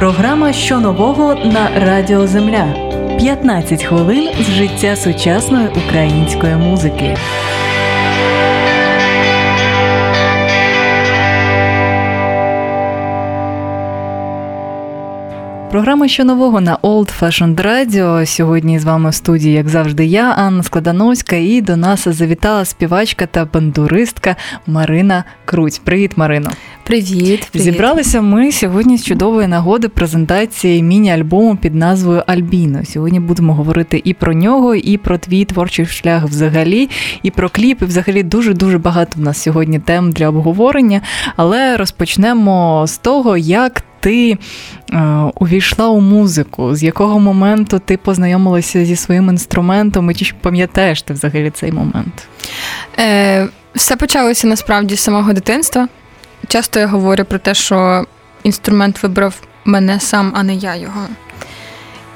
Програма що нового на Радіо Земля. 15 хвилин з життя сучасної української музики. Програма що нового на Old Fashioned Radio. Сьогодні з вами в студії, як завжди, я, Анна Складановська, і до нас завітала співачка та бандуристка Марина Круть. Привіт, Марино. Привіт, привіт. Зібралися ми сьогодні з чудової нагоди презентації міні-альбому під назвою Альбіно. Сьогодні будемо говорити і про нього, і про твій творчий шлях взагалі, і про кліп. І взагалі дуже дуже багато в нас сьогодні тем для обговорення. Але розпочнемо з того, як ти е, увійшла у музику? З якого моменту ти познайомилася зі своїм інструментом, і чи пам'ятаєш ти взагалі цей момент? Е, Все почалося насправді з самого дитинства. Часто я говорю про те, що інструмент вибрав мене сам, а не я його.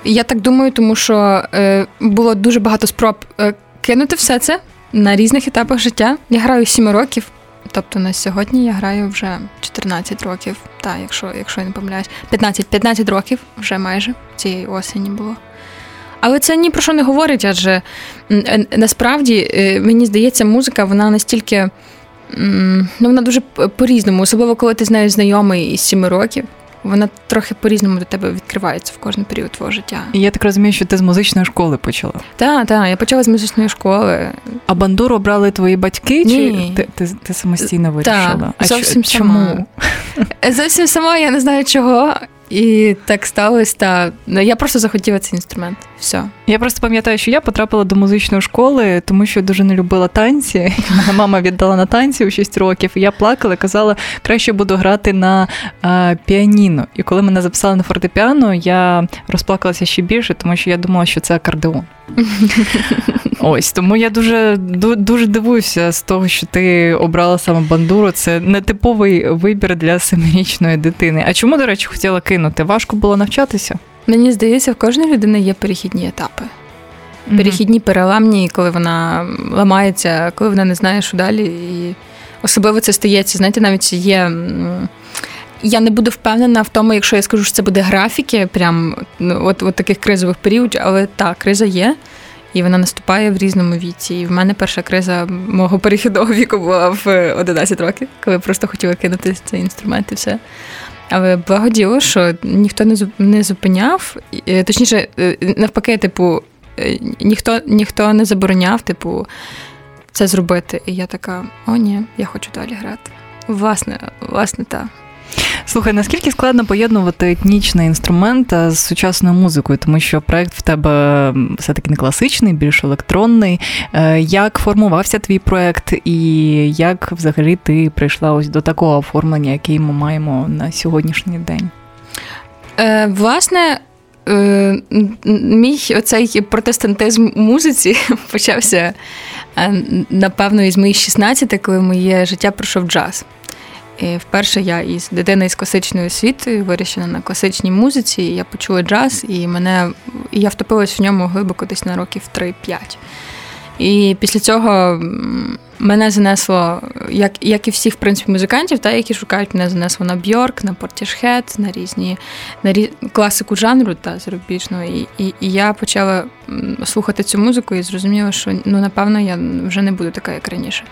Я так думаю, тому що е, було дуже багато спроб е, кинути все це на різних етапах життя. Я граю 7 років. Тобто на сьогодні я граю вже 14 років, так, якщо якщо я не помиляюсь, 15 15 років вже майже цієї осені було. Але це ні про що не говорить, адже насправді е, мені здається, музика вона настільки ну, вона дуже по-різному, особливо коли ти з нею знайомий із 7 років вона трохи по-різному до тебе відкривається в кожен період твого життя. І я так розумію, що ти з музичної школи почала. Так, так, я почала з музичної школи. А бандуру обрали твої батьки, Ні. чи ти ти, ти самостійно вирішила? Так, а зовсім ч- чому? Зовсім сама, я не знаю чого. І так сталося. Та ну, я просто захотіла цей інструмент. Все. Я просто пам'ятаю, що я потрапила до музичної школи, тому що дуже не любила танці. Мама віддала на танці у 6 років. і Я плакала, казала, краще буду грати на а, піаніно. І коли мене записали на фортепіано, я розплакалася ще більше, тому що я думала, що це акордеон. Ось тому я дуже дуже дивуюся з того, що ти обрала саме бандуру. Це нетиповий вибір для семирічної дитини. А чому, до речі, хотіла кинути? Важко було навчатися? Мені здається, в кожної людини є перехідні етапи. Перехідні, переламні, коли вона ламається, коли вона не знає, що далі. І особливо це стається. Знаєте, навіть є. Я не буду впевнена в тому, якщо я скажу, що це буде графіки, прям ну, от, от таких кризових періодів, але так, криза є і вона наступає в різному віці. І в мене перша криза мого перехідного віку була в 11 років, коли просто хотіла кинути цей інструмент і все. Але благоділо, що ніхто не зупиняв, е, точніше, е, навпаки, типу, е, ніхто ніхто не забороняв, типу, це зробити. І я така: о, ні, я хочу далі грати. Власне, власне, так. Слухай, наскільки складно поєднувати етнічний інструмент з сучасною музикою, тому що проект в тебе все-таки не класичний, більш електронний. Е, як формувався твій проект, і як взагалі ти прийшла ось до такого оформлення, яке ми маємо на сьогоднішній день? Е, Власне. Е, мій оцей протестантизм у музиці почався е, напевно із моїх 16, коли моє життя пройшов джаз. І Вперше я із дитини з класичною освітою вирішена на класичній музиці. Я почула джаз, і мене і я втопилась в ньому глибоко десь на років 3-5. І після цього мене занесло, як як і всіх в принципі, музикантів, та, які шукають, мене занесло на Бьорк, на Портішхед, на різні на різ... класику жанру та зарубіжного. І, і і, я почала слухати цю музику і зрозуміла, що ну, напевно я вже не буду така, як раніше.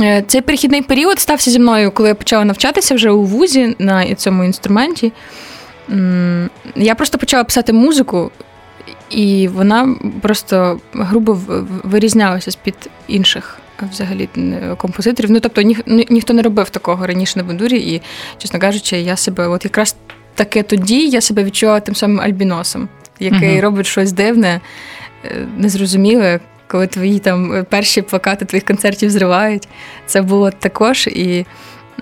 Е, цей перехідний період стався зі мною, коли я почала навчатися вже у вузі на цьому інструменті. Я просто почала писати музику, і вона просто грубо вирізнялася з-під інших взагалі композиторів. Ну, тобто ні, ніхто не робив такого раніше на бандурі, і, чесно кажучи, я себе, от якраз таке тоді я себе відчувала тим самим альбіносом, який uh робить щось дивне, е, незрозуміле коли твої там е, перші плакати твоїх концертів зривають. Це було також. І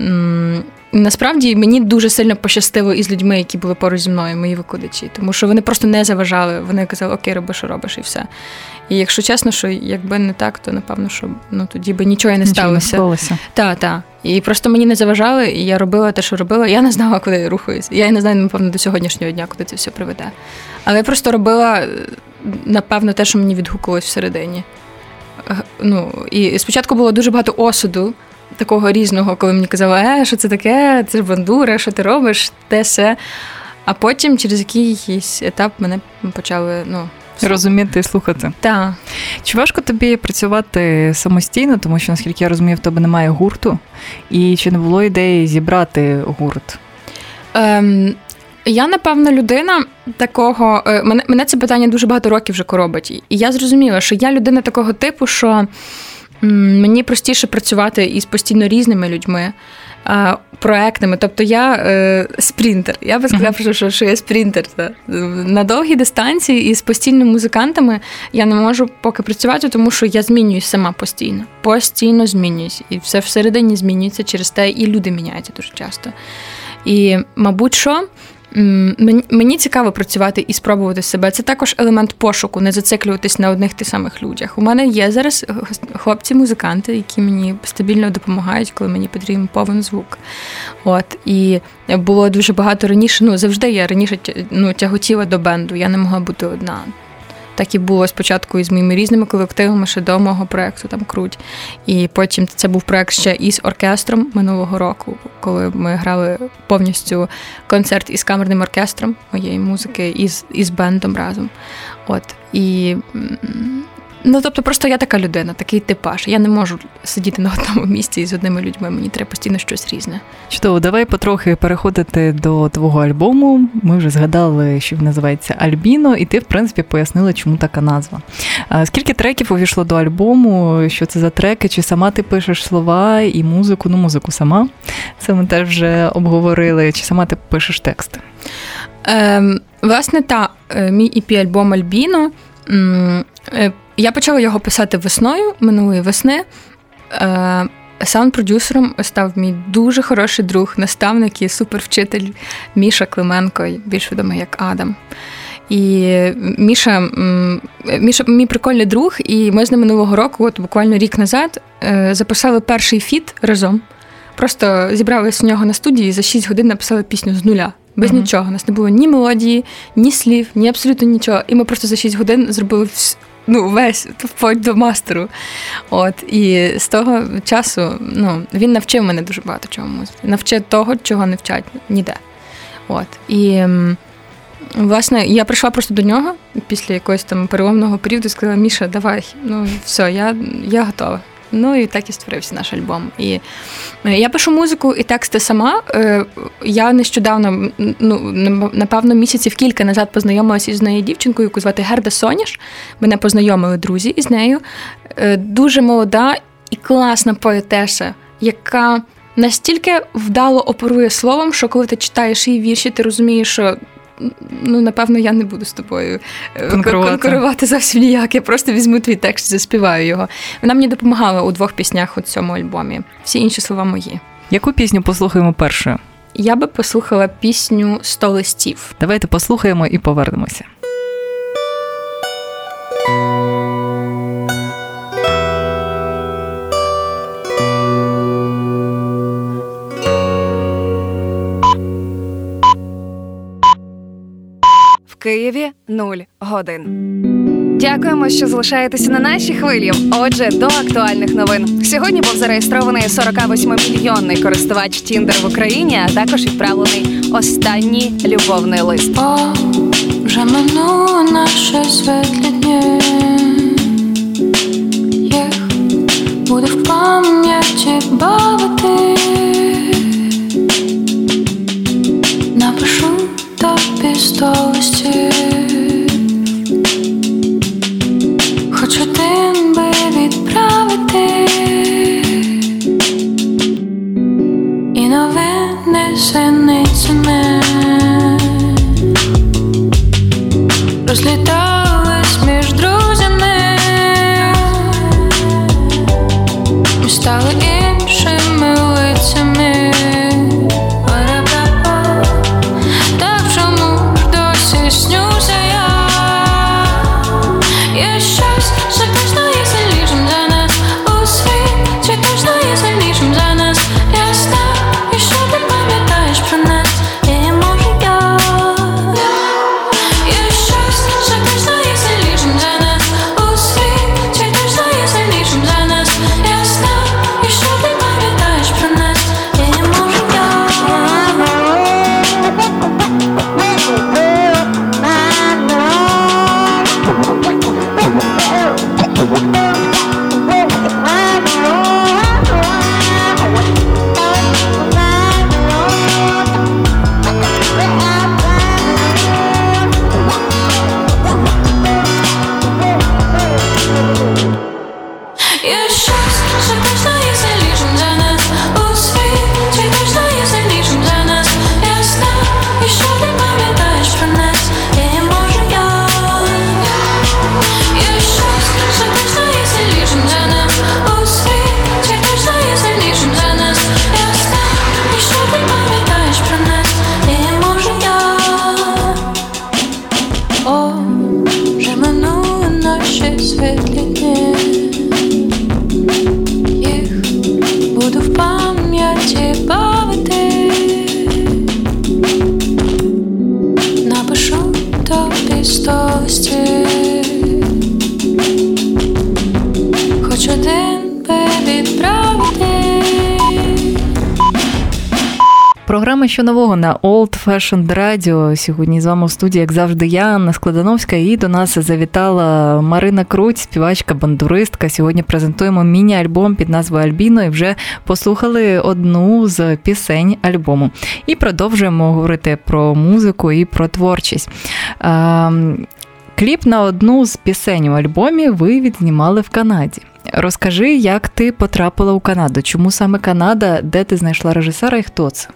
м- насправді мені дуже сильно пощастило із людьми, які були поруч зі мною, мої викладачі, тому що вони просто не заважали. Вони казали, окей, роби, що робиш, і все. І якщо чесно, що якби не так, то напевно, що ну тоді би нічого і не сталося. Так, так. І просто мені не заважали, і я робила те, що робила. Я не знала, куди я рухаюсь. Я не знаю, напевно, до сьогоднішнього дня, куди це все приведе. Але я просто робила напевно, те, що мені відгукувалось всередині. Ну, І спочатку було дуже багато осуду такого різного, коли мені казали, е, що це таке, це ж бандура, що ти робиш, те все. А потім через якийсь етап мене почали ну, розуміти і слухати. Так. Чи важко тобі працювати самостійно, тому що, наскільки я розумію, в тебе немає гурту, і чи не було ідеї зібрати гурт? Ем, Я, напевно, людина такого. Е, мене мене це питання дуже багато років вже коробить. І я зрозуміла, що я людина такого типу, що мені простіше працювати із постійно різними людьми проектними. Тобто я е, спринтер. Я би сказала, uh-huh. що, що я спринтер. Та. На довгій дистанції і з постійними музикантами я не можу поки працювати, тому що я змінююсь сама постійно. Постійно змінююсь. І все всередині змінюється через те, і люди міняються дуже часто. І, мабуть, що Мені цікаво працювати і спробувати себе. Це також елемент пошуку, не зациклюватись на одних тих самих людях. У мене є зараз хлопці-музиканти, які мені стабільно допомагають, коли мені потрібен повен звук. От і було дуже багато раніше. Ну завжди я раніше ну, тяготіла до бенду. Я не могла бути одна. Так і було спочатку із моїми різними колективами ще до мого проєкту там круть. І потім це був проєкт ще із оркестром минулого року, коли ми грали повністю концерт із камерним оркестром моєї музики, із із бендом разом. От і Ну, тобто, просто я така людина, такий типаж. Я не можу сидіти на одному місці з одними людьми. Мені треба постійно щось різне. Чудово, давай потрохи переходити до твого альбому. Ми вже згадали, що він називається Альбіно, і ти, в принципі, пояснила, чому така назва. Скільки треків увійшло до альбому? Що це за треки? Чи сама ти пишеш слова і музику? Ну, музику сама. Це ми теж вже обговорили. Чи сама ти пишеш тексти? Ем, Власне, та е, мій ep альбом Альбіно. Я почала його писати весною минулої весни. Е, саунд-продюсером став мій дуже хороший друг, наставник і супервчитель Міша Клименко, більш відомий як Адам. І Міша, Міша мій прикольний друг, і ми з ним минулого року, от буквально рік назад, е, записали перший фіт разом. Просто зібралися в нього на студії і за 6 годин написали пісню з нуля. Без mm-hmm. нічого. У нас не було ні мелодії, ні слів, ні абсолютно нічого. І ми просто за 6 годин зробили ну, весь вплоть до мастеру. От І з того часу ну, він навчив мене дуже багато чого музики. Навчив того, чого не вчать ніде. От. І власне я прийшла просто до нього після якогось там переломного періоду і сказала: Міша, давай, ну все, я, я готова. Ну і так і створився наш альбом. І е, я пишу музику і тексти сама. Е, я нещодавно, ну напевно, місяців кілька назад познайомилася із нею дівчинкою, яку звати Герда Соняш. Мене познайомили друзі із нею. Е, дуже молода і класна поетеса, яка настільки вдало оперує словом, що коли ти читаєш її вірші, ти розумієш, що ну, напевно, я не буду з тобою е, конкурувати, конкурувати зовсім ніяк. Я просто візьму твій текст, і заспіваю його. Вона мені допомагала у двох піснях у цьому альбомі. Всі інші слова мої. Яку пісню послухаємо першою? Я би послухала пісню Сто листів. Давайте послухаємо і повернемося. 0 годин. Дякуємо, що залишаєтеся на нашій хвилі. Отже, до актуальних новин. Сьогодні був зареєстрований 48-мільйонний користувач Тіндер в Україні, а також відправлений останній любовний лист. О, вже минуло наше світлі дні. Їх буде в пам'яті бавити. Напишу тобі сто Хочу J'aime нові наші світлі дні. Програма що нового на Old Fashioned Radio. Сьогодні з вами в студії, як завжди, я, Анна Складановська, і до нас завітала Марина Круть, співачка, бандуристка. Сьогодні презентуємо міні-альбом під назвою Альбіно і вже послухали одну з пісень альбому. І продовжуємо говорити про музику і про творчість. Кліп на одну з пісень у альбомі ви відзнімали в Канаді. Розкажи, як ти потрапила у Канаду? Чому саме Канада, де ти знайшла режисера і хто це?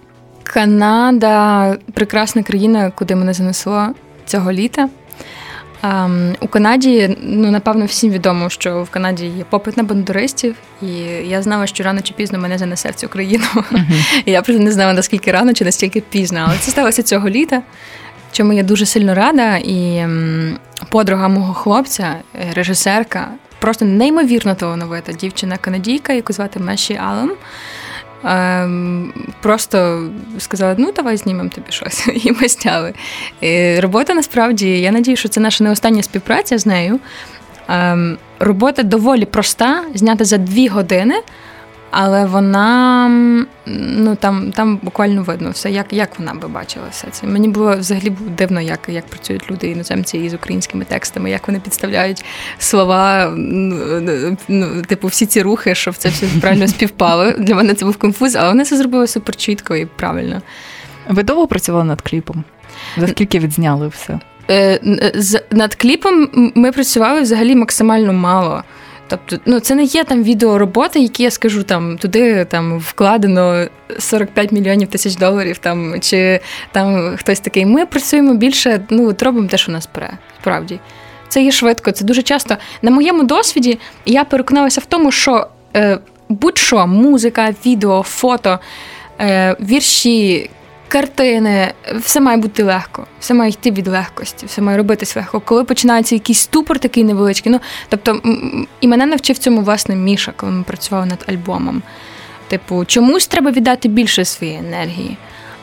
Канада прекрасна країна, куди мене занесло цього літа. Um, у Канаді, ну напевно, всім відомо, що в Канаді є попит на бандуристів, і я знала, що рано чи пізно мене занесе в цю країну. Uh-huh. Я просто не знала, наскільки рано чи настільки пізно. Але це сталося цього літа, чому я дуже сильно рада. І м, подруга мого хлопця, е, режисерка, просто неймовірно талановита дівчина-канадійка, яку звати Меші Аллен. Ем, просто сказали, ну давай знімемо тобі щось. І ми зняли. І Робота насправді, я надію, що це наша не остання співпраця з нею. Ем, робота доволі проста, знята за дві години. Але вона ну там там буквально видно все, як як вона би бачила все це. Мені було взагалі було дивно, як як працюють люди іноземці із українськими текстами, як вони підставляють слова, ну, типу, всі ці рухи, щоб це все правильно співпало. Для мене це був конфуз, але вони це зробили супер чітко і правильно. Ви довго працювали над кліпом? За скільки відзняли все? Е, над кліпом ми працювали взагалі максимально мало. Тобто, ну це не є там відеороботи, які я скажу там туди там вкладено 45 мільйонів тисяч доларів, там чи там хтось такий. Ми працюємо більше, ну от робимо те, що нас пере, справді. Це є швидко. Це дуже часто на моєму досвіді я переконалася в тому, що е, будь-що музика, відео, фото, е, вірші, картини, все має бути легко, все має йти від легкості, все має робитись легко. Коли починається якийсь ступор такий невеличкий, ну тобто і мене навчив цьому власне Міша, коли ми працювали над альбомом. Типу, чомусь треба віддати більше своєї енергії.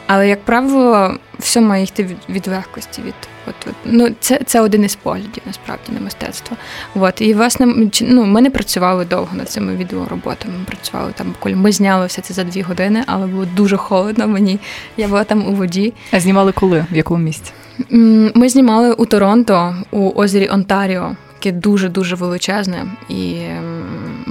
Але, як правило, все має йти від, від легкості. від От, от, ну, Це це один із поглядів, насправді, на мистецтво. От, І, власне, ну, ми не працювали довго над цими відеороботами. Ми працювали там, буквально ми зняли все це за дві години, але було дуже холодно мені. Я була там у воді. А знімали коли? В якому місці? Ми знімали у Торонто, у озері Онтаріо таке дуже-дуже величезне. І,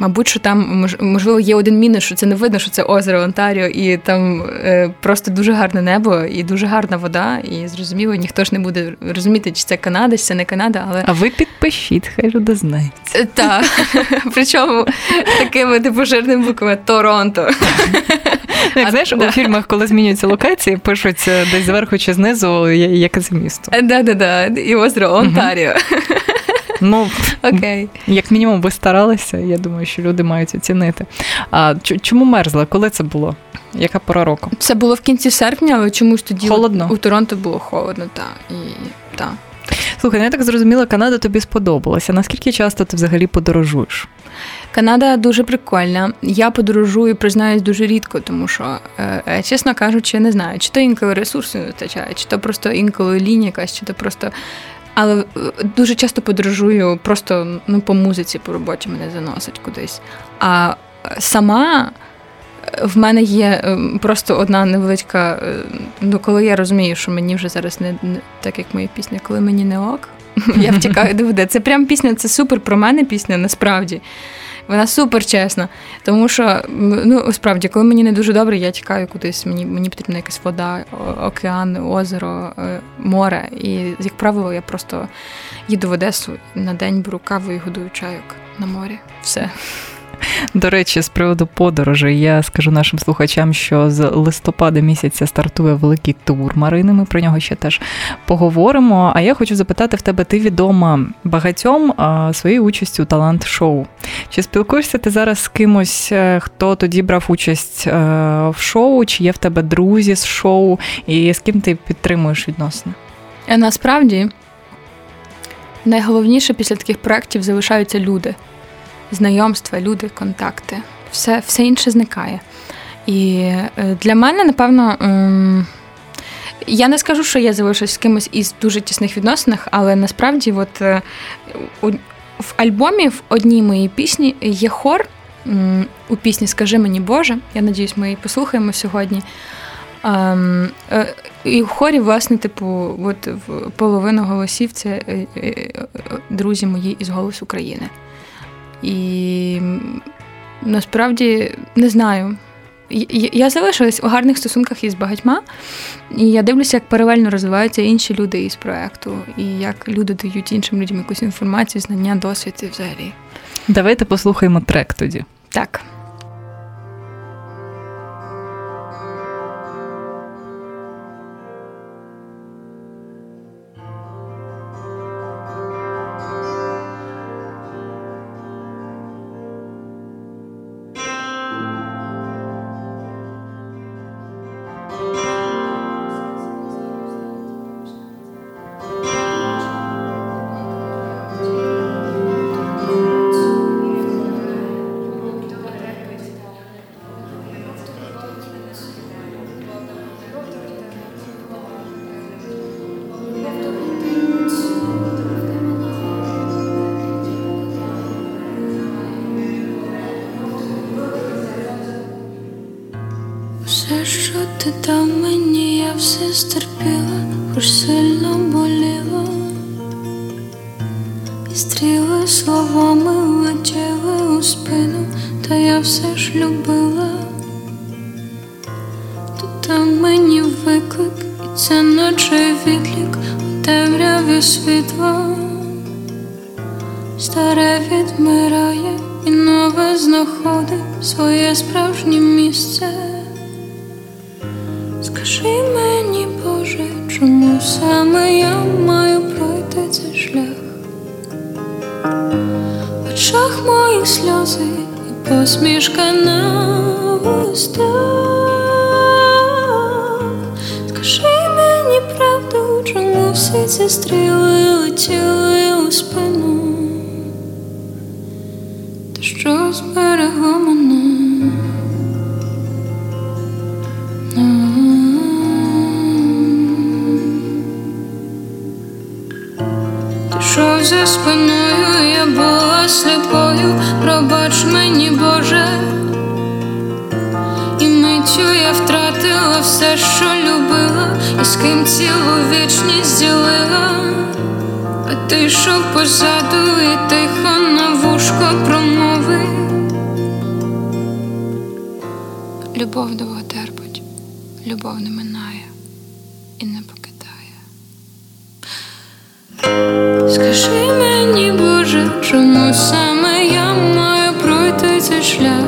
мабуть, що там можливо є один мінус, що це не видно, що це озеро Онтаріо, і там е, просто дуже гарне небо і дуже гарна вода. І зрозуміло, ніхто ж не буде розуміти, чи це Канада, чи це не Канада. Але а ви підпишіть, хай люди знають. Е, так, причому такими типу жирними буквами Торонто. Як знаєш, у фільмах, коли змінюються локації, пишуть десь зверху чи знизу, яке це місто. Да-да-да, і озеро Онтаріо. Ну окей, як мінімум, ви старалися. Я думаю, що люди мають оцінити. А чому мерзла? Коли це було? Яка пора року? Це було в кінці серпня, але чомусь тоді холодно. у Торонто було холодно, так. І так. Слухай, ну я так зрозуміла, Канада тобі сподобалася. Наскільки часто ти взагалі подорожуєш? Канада дуже прикольна. Я подорожую, признаюсь, дуже рідко, тому що, е, е, чесно кажучи, не знаю, чи то інколи ресурсу не вистачає, чи то просто інколи лінія якась, чи то просто але е, дуже часто подорожую просто ну, по музиці, по роботі мене заносить кудись. А е, сама е, в мене є просто одна невеличка. Ну, коли я розумію, що мені вже зараз не, так, як моя пісня, коли мені не ок, я втікаю до Це прям пісня, це супер про мене пісня, насправді. Вона супер чесна. Тому що, ну справді, коли мені не дуже добре, я тікаю кудись. Мені мені потрібна якась вода, океан, озеро, е, море. І, як правило, я просто їду в Одесу на день беру каву і годую чайок на морі. Все. До речі, з приводу подорожей, я скажу нашим слухачам, що з листопада місяця стартує великий тур Марини. Ми про нього ще теж поговоримо. А я хочу запитати в тебе, ти відома багатьом своєю участю у талант-шоу. Чи спілкуєшся ти зараз з кимось, е, хто тоді брав участь е, в шоу? Чи є в тебе друзі з шоу, і з ким ти підтримуєш відносини? Е, насправді найголовніше після таких проєктів залишаються люди знайомства, люди, контакти. Все, Все інше зникає. І е, для мене, напевно. Я не скажу, що я залишусь з кимось із дуже тісних відносинах, але насправді, от е, в альбомі в одній моїй пісні є хор у пісні Скажи мені Боже. Я надіюсь, ми її послухаємо сьогодні. А, е, І в хорі, власне, типу, от половина голосів це друзі мої із «Голос України. І насправді не знаю. Я залишилась у гарних стосунках із багатьма, і я дивлюся, як паралельно розвиваються інші люди із проекту, і як люди дають іншим людям якусь інформацію, знання, досвід і взагалі. Давайте послухаємо трек тоді. Так. сльози і посмішка на устах. Скажи мені правду, чому всі ці стріли летіли у спину Любов довго терпить, любов не минає і не покидає. Скажи мені, Боже, чому саме я маю пройти цей шлях?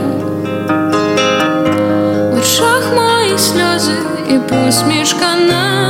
В очах мої сльози і посмішка на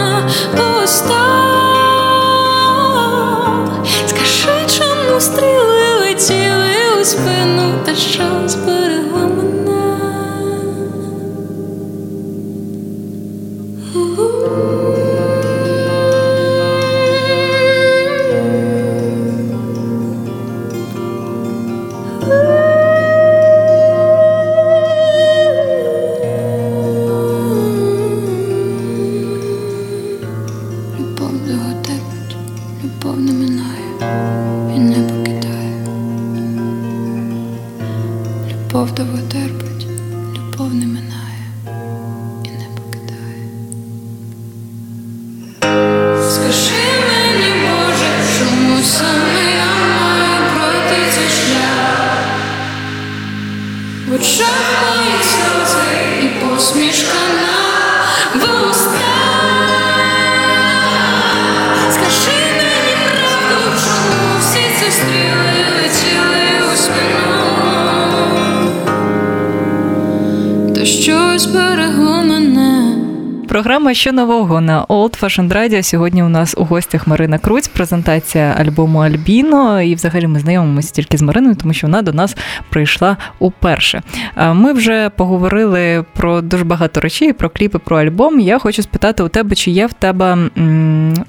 любов того терпить, любов не мине. Програма що нового на Old Fashioned Radio. Сьогодні у нас у гостях Марина Круць, презентація альбому Альбіно. І взагалі ми знайомимося тільки з Мариною, тому що вона до нас прийшла уперше. Ми вже поговорили про дуже багато речей, про кліпи, про альбом. Я хочу спитати у тебе, чи є в тебе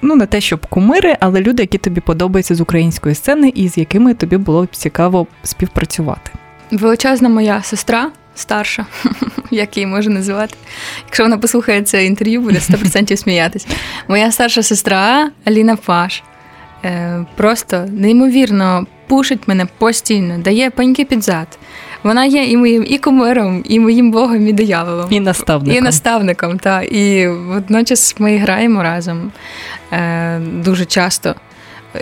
ну не те, щоб кумири, але люди, які тобі подобаються з української сцени, і з якими тобі було б цікаво співпрацювати. Величезна моя сестра старша, як її можу називати. Якщо вона послухає це інтерв'ю, буде 100% сміятися. Моя старша сестра Аліна Паш е, просто неймовірно пушить мене постійно, дає паньки під зад. Вона є і моїм і кумиром, і моїм богом, і дияволом. І наставником. І наставником, так. І водночас ми граємо разом е, дуже часто.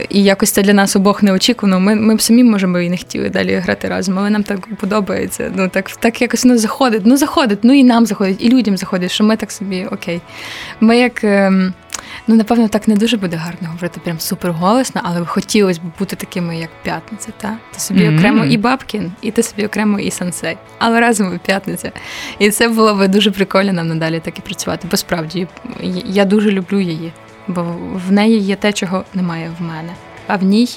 І якось це для нас обох неочікувано. Ми ми б самі можемо і не хотіли далі грати разом, але нам так подобається. Ну так так якось воно заходить. Ну заходить, ну і нам заходить, і людям заходить, що ми так собі окей. Ми як. Ем, ну, напевно, так не дуже буде гарно говорити, прям супер голосно, але хотілося б бути такими, як п'ятниця. Та? Ти собі mm-hmm. окремо і Бабкін, і ти собі окремо і сансей. Але разом і п'ятниця. І це було б дуже прикольно нам надалі так і працювати. Бо справді я дуже люблю її бо в неї є те, чого немає в мене. А в ній,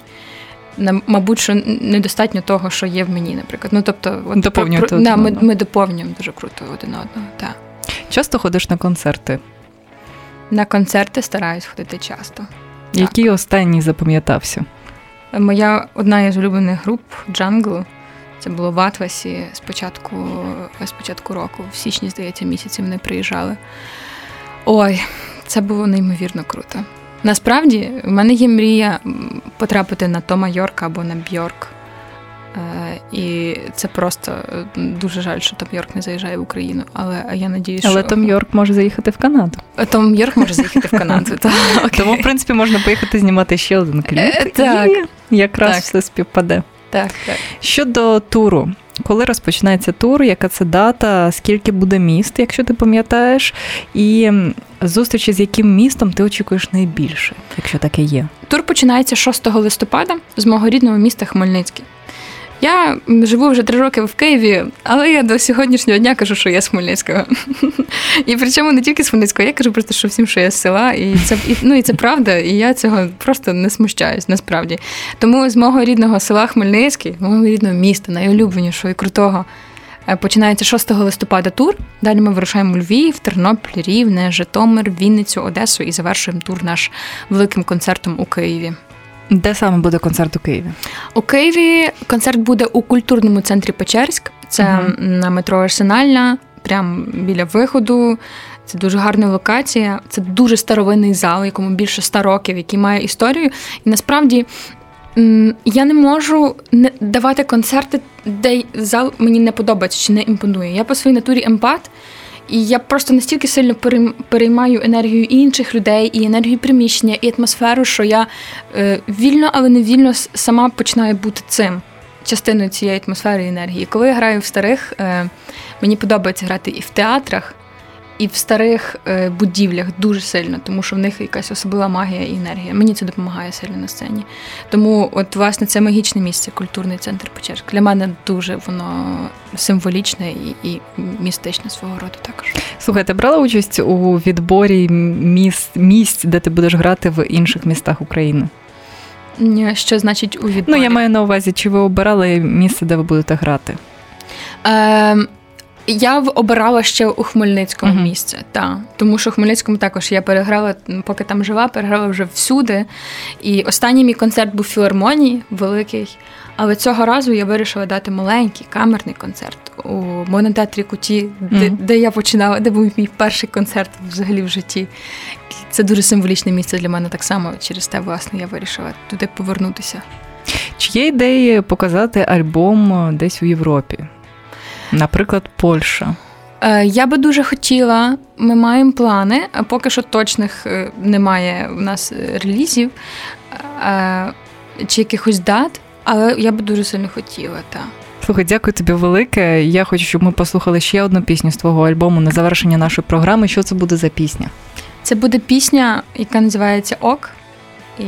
мабуть, що недостатньо того, що є в мені, наприклад. Ну, тобто, от, Доповнювати про, да, ми, ми доповнюємо дуже круто один одного. Так. Часто ходиш на концерти? На концерти стараюсь ходити часто. Який так. останній запам'ятався? Моя одна із улюблених груп Jungle. Це було в Atlas'і спочатку, спочатку року, в січні, здається, місяці вони приїжджали. Ой, це було неймовірно круто. Насправді, в мене є мрія потрапити на Тома Йорка або на Бьорк. Е, і це просто е, дуже жаль, що Том Йорк не заїжджає в Україну. Але я надію, що... Але Том Йорк може заїхати в Канаду. Том Йорк може заїхати в Канаду. Тому, в принципі, можна поїхати знімати ще один кліп. Е, так. І якраз все співпаде. Так, так. Щодо туру, коли розпочинається тур, яка це дата, скільки буде міст, якщо ти пам'ятаєш, і зустрічі з яким містом ти очікуєш найбільше, якщо таке є? Тур починається 6 листопада з мого рідного міста Хмельницький. Я живу вже три роки в Києві, але я до сьогоднішнього дня кажу, що я з Хмельницького. І причому не тільки з Хмельницького, я кажу просто, що всім, що я з села, і це і, ну, і це правда, і я цього просто не смущаюсь, насправді. Тому з мого рідного села Хмельницький, мого рідного міста, найулюбленішого і крутого. Е, починається 6 листопада тур. Далі ми вирушаємо у Львів, Тернопіль, Рівне, Житомир, Вінницю, Одесу і завершуємо тур наш великим концертом у Києві. Де саме буде концерт у Києві? У Києві концерт буде у культурному центрі Печерськ. Це uh на метро Арсенальна, прямо біля виходу. Це дуже гарна локація. Це дуже старовинний зал, якому більше ста років, який має історію. І насправді я не можу не давати концерти, де зал мені не подобається чи не імпонує. Я по своїй натурі емпат. І я просто настільки сильно переймаю енергію інших людей, і енергію приміщення, і атмосферу, що я е, вільно, але не вільно сама починаю бути цим частиною цієї атмосфери і енергії. Коли я граю в старих, е, мені подобається грати і в театрах і в старих е, будівлях дуже сильно, тому що в них якась особлива магія і енергія. Мені це допомагає сильно на сцені. Тому, от, власне, це магічне місце, культурний центр Печерськ. Для мене дуже воно символічне і і містичне свого роду також. Слухай, ти брала участь у відборі місць, місць, де ти будеш грати в інших містах України? Що значить у відборі? Ну, я маю на увазі, чи ви обирали місце, де ви будете грати? Е, я обирала ще у Хмельницькому uh-huh. місце, так. тому що у Хмельницькому також я переграла, поки там жила, переграла вже всюди. І останній мій концерт був в філармонії великий. Але цього разу я вирішила дати маленький камерний концерт у монотеатрі Куті, де, uh-huh. де я починала, де був мій перший концерт взагалі в житті. Це дуже символічне місце для мене так само. Через те, власне, я вирішила туди повернутися. Чи є ідеї показати альбом десь у Європі? Наприклад, Польща. Е, я би дуже хотіла, ми маємо плани, а поки що точних е, немає у нас е, релізів чи якихось дат, але я би дуже сильно хотіла. так. Слухай, дякую тобі велике. Я хочу, щоб ми послухали ще одну пісню з твого альбому на завершення нашої програми. Що це буде за пісня? Це буде пісня, яка називається Ок. І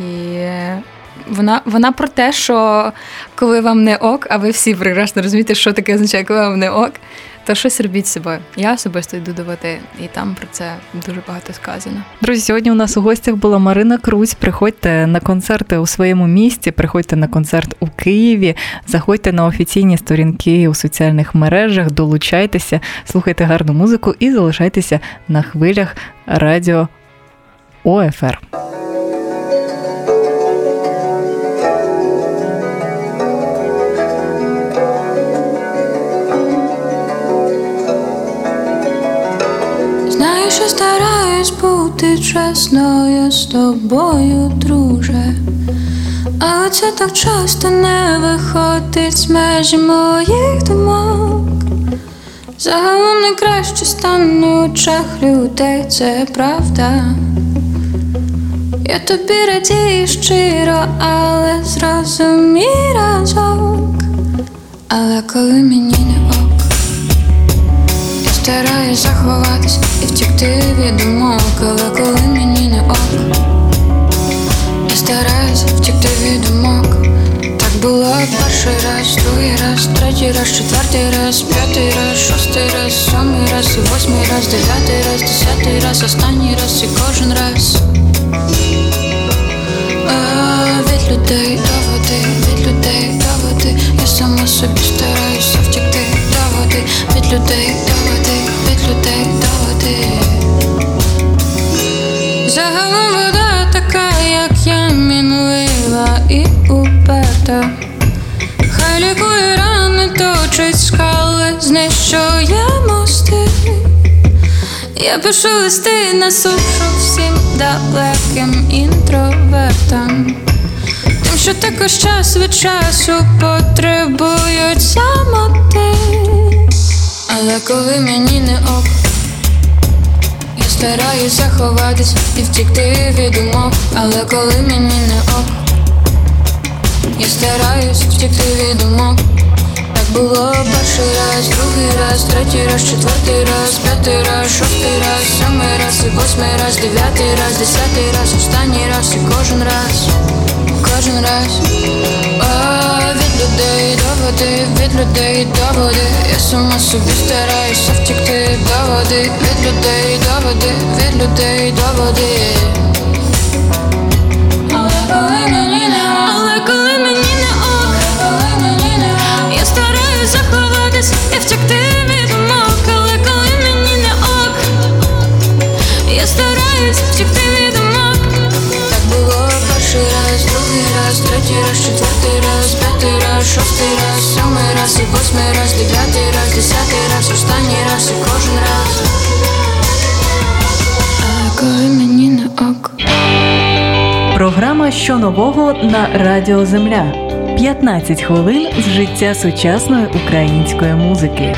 вона вона про те, що коли вам не ок, а ви всі прекрасно розумієте, що таке означає, коли вам не ок, то щось робіть з собою. Я особисто йду до води, і там про це дуже багато сказано. Друзі, сьогодні у нас у гостях була Марина Крусь. Приходьте на концерти у своєму місті, приходьте на концерт у Києві, заходьте на офіційні сторінки у соціальних мережах, долучайтеся, слухайте гарну музику і залишайтеся на хвилях радіо ОФР. Стараюсь бути чесною з тобою, друже, але це так часто не виходить з межі моїх думок. Загалом найкраще стане у очах людей, це правда. Я тобі радію щиро, але зрозумій разок. Але коли мені не стараюсь заховатись і втікти від думок, але коли мені не ок, я стараюсь втікти від думок. Так було перший раз, другий раз, третій раз, четвертий раз, п'ятий раз, шостий раз, сьомий раз, і восьмий раз, дев'ятий раз, десятий раз, останній раз і кожен раз. Від людей до води, від людей до води, я сама собі стараюся втікти до води, від людей до води, від людей до води. Загалом вода така, як я мінлива і уперта. Хай лікує рани, точить скали, знищує мости. Я пишу листи на сушу всім далеким інтровертам. Тим, що також час від часу потребують самоти. Але коли мені не ок, я стараюсь заховатись і втікти від думок, але коли мені не ок, я стараюсь втікти від думок. Так було перший раз, другий раз, третій раз, четвертий раз, п'ятий раз, шостий раз, сьомий раз, і восьмий раз, дев'ятий раз, десятий раз, останній раз і кожен раз, кожен раз. А, від людей води, від людей до води. Я сама собі стараюся втікти до води, від людей до води, від людей до води. Втекти від думок. Так було перший раз, другий раз, третій раз, четвертий раз, шостий раз, сьомий раз, і восьмий раз, дев'ятий раз, десятий раз, останній раз і кожен раз. Але коли мені не ок. Програма Що нового на Радіо Земля. 15 хвилин з життя сучасної української музики.